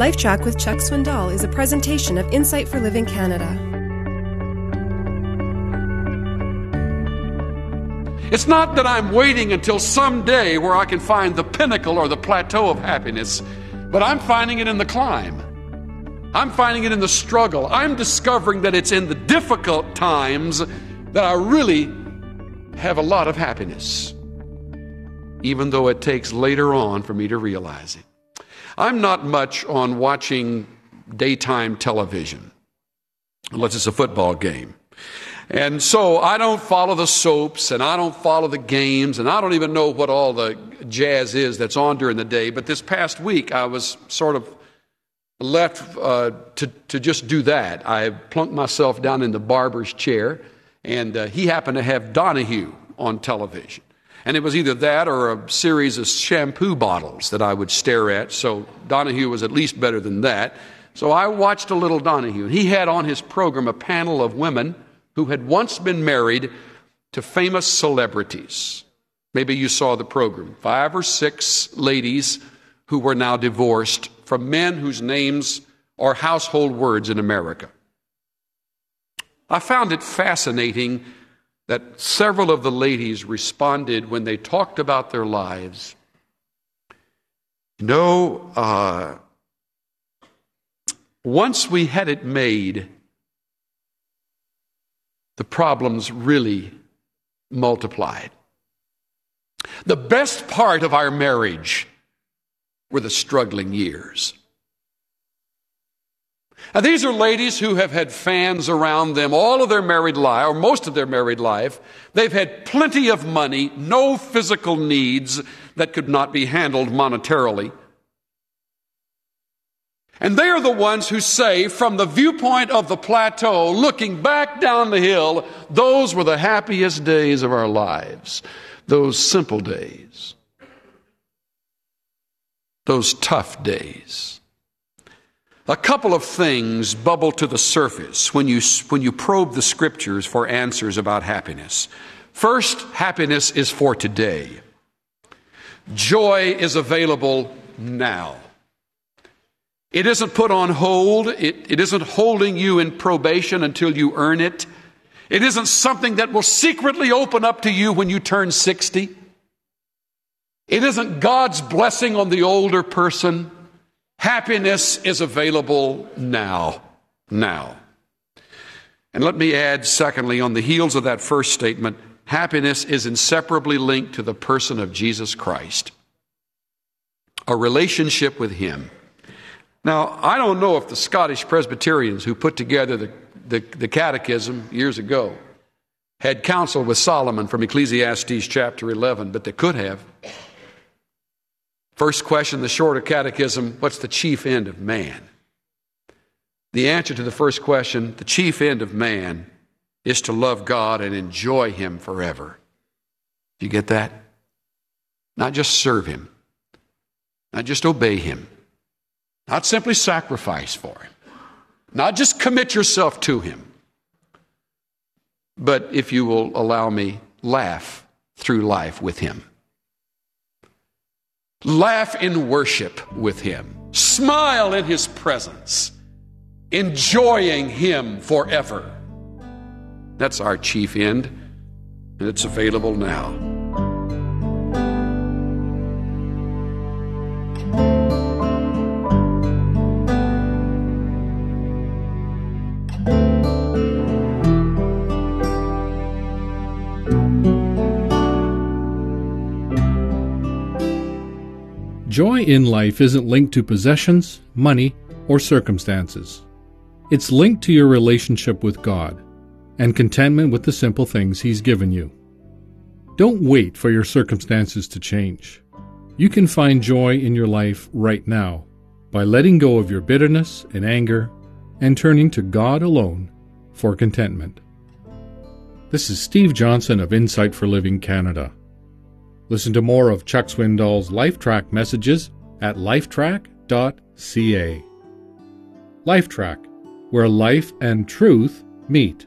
LifeTrac with Chuck Swindoll is a presentation of Insight for Living Canada. It's not that I'm waiting until some day where I can find the pinnacle or the plateau of happiness, but I'm finding it in the climb. I'm finding it in the struggle. I'm discovering that it's in the difficult times that I really have a lot of happiness, even though it takes later on for me to realize it. I'm not much on watching daytime television, unless it's a football game. And so I don't follow the soaps and I don't follow the games and I don't even know what all the jazz is that's on during the day. But this past week I was sort of left uh, to, to just do that. I plunked myself down in the barber's chair and uh, he happened to have Donahue on television. And it was either that or a series of shampoo bottles that I would stare at. So Donahue was at least better than that. So I watched a little Donahue. He had on his program a panel of women who had once been married to famous celebrities. Maybe you saw the program. Five or six ladies who were now divorced from men whose names are household words in America. I found it fascinating that several of the ladies responded when they talked about their lives. Know, uh, once we had it made, the problems really multiplied. The best part of our marriage were the struggling years. Now, these are ladies who have had fans around them all of their married life, or most of their married life. They've had plenty of money, no physical needs that could not be handled monetarily. And they are the ones who say, from the viewpoint of the plateau, looking back down the hill, those were the happiest days of our lives. Those simple days. Those tough days. A couple of things bubble to the surface when you, when you probe the scriptures for answers about happiness. First, happiness is for today. Joy is available now. It isn't put on hold. It, it isn't holding you in probation until you earn it. It isn't something that will secretly open up to you when you turn 60. It isn't God's blessing on the older person. Happiness is available now. Now. And let me add, secondly, on the heels of that first statement, happiness is inseparably linked to the person of Jesus Christ, a relationship with Him. Now, I don't know if the Scottish Presbyterians who put together the, the, the catechism years ago had counsel with Solomon from Ecclesiastes chapter 11, but they could have. First question, the shorter catechism what's the chief end of man? The answer to the first question, the chief end of man, is to love God and enjoy Him forever. Do you get that? Not just serve Him, not just obey Him, not simply sacrifice for Him, not just commit yourself to Him, but if you will allow me, laugh through life with Him. Laugh in worship with Him. Smile in His presence, enjoying Him forever. That's our chief end, and it's available now. Joy in life isn't linked to possessions, money, or circumstances. It's linked to your relationship with God and contentment with the simple things He's given you. Don't wait for your circumstances to change. You can find joy in your life right now by letting go of your bitterness and anger and turning to God alone for contentment. This is Steve Johnson of Insight for Living Canada. Listen to more of Chuck Swindoll's LifeTrac messages at lifetrac.ca. LifeTrac, where life and truth meet.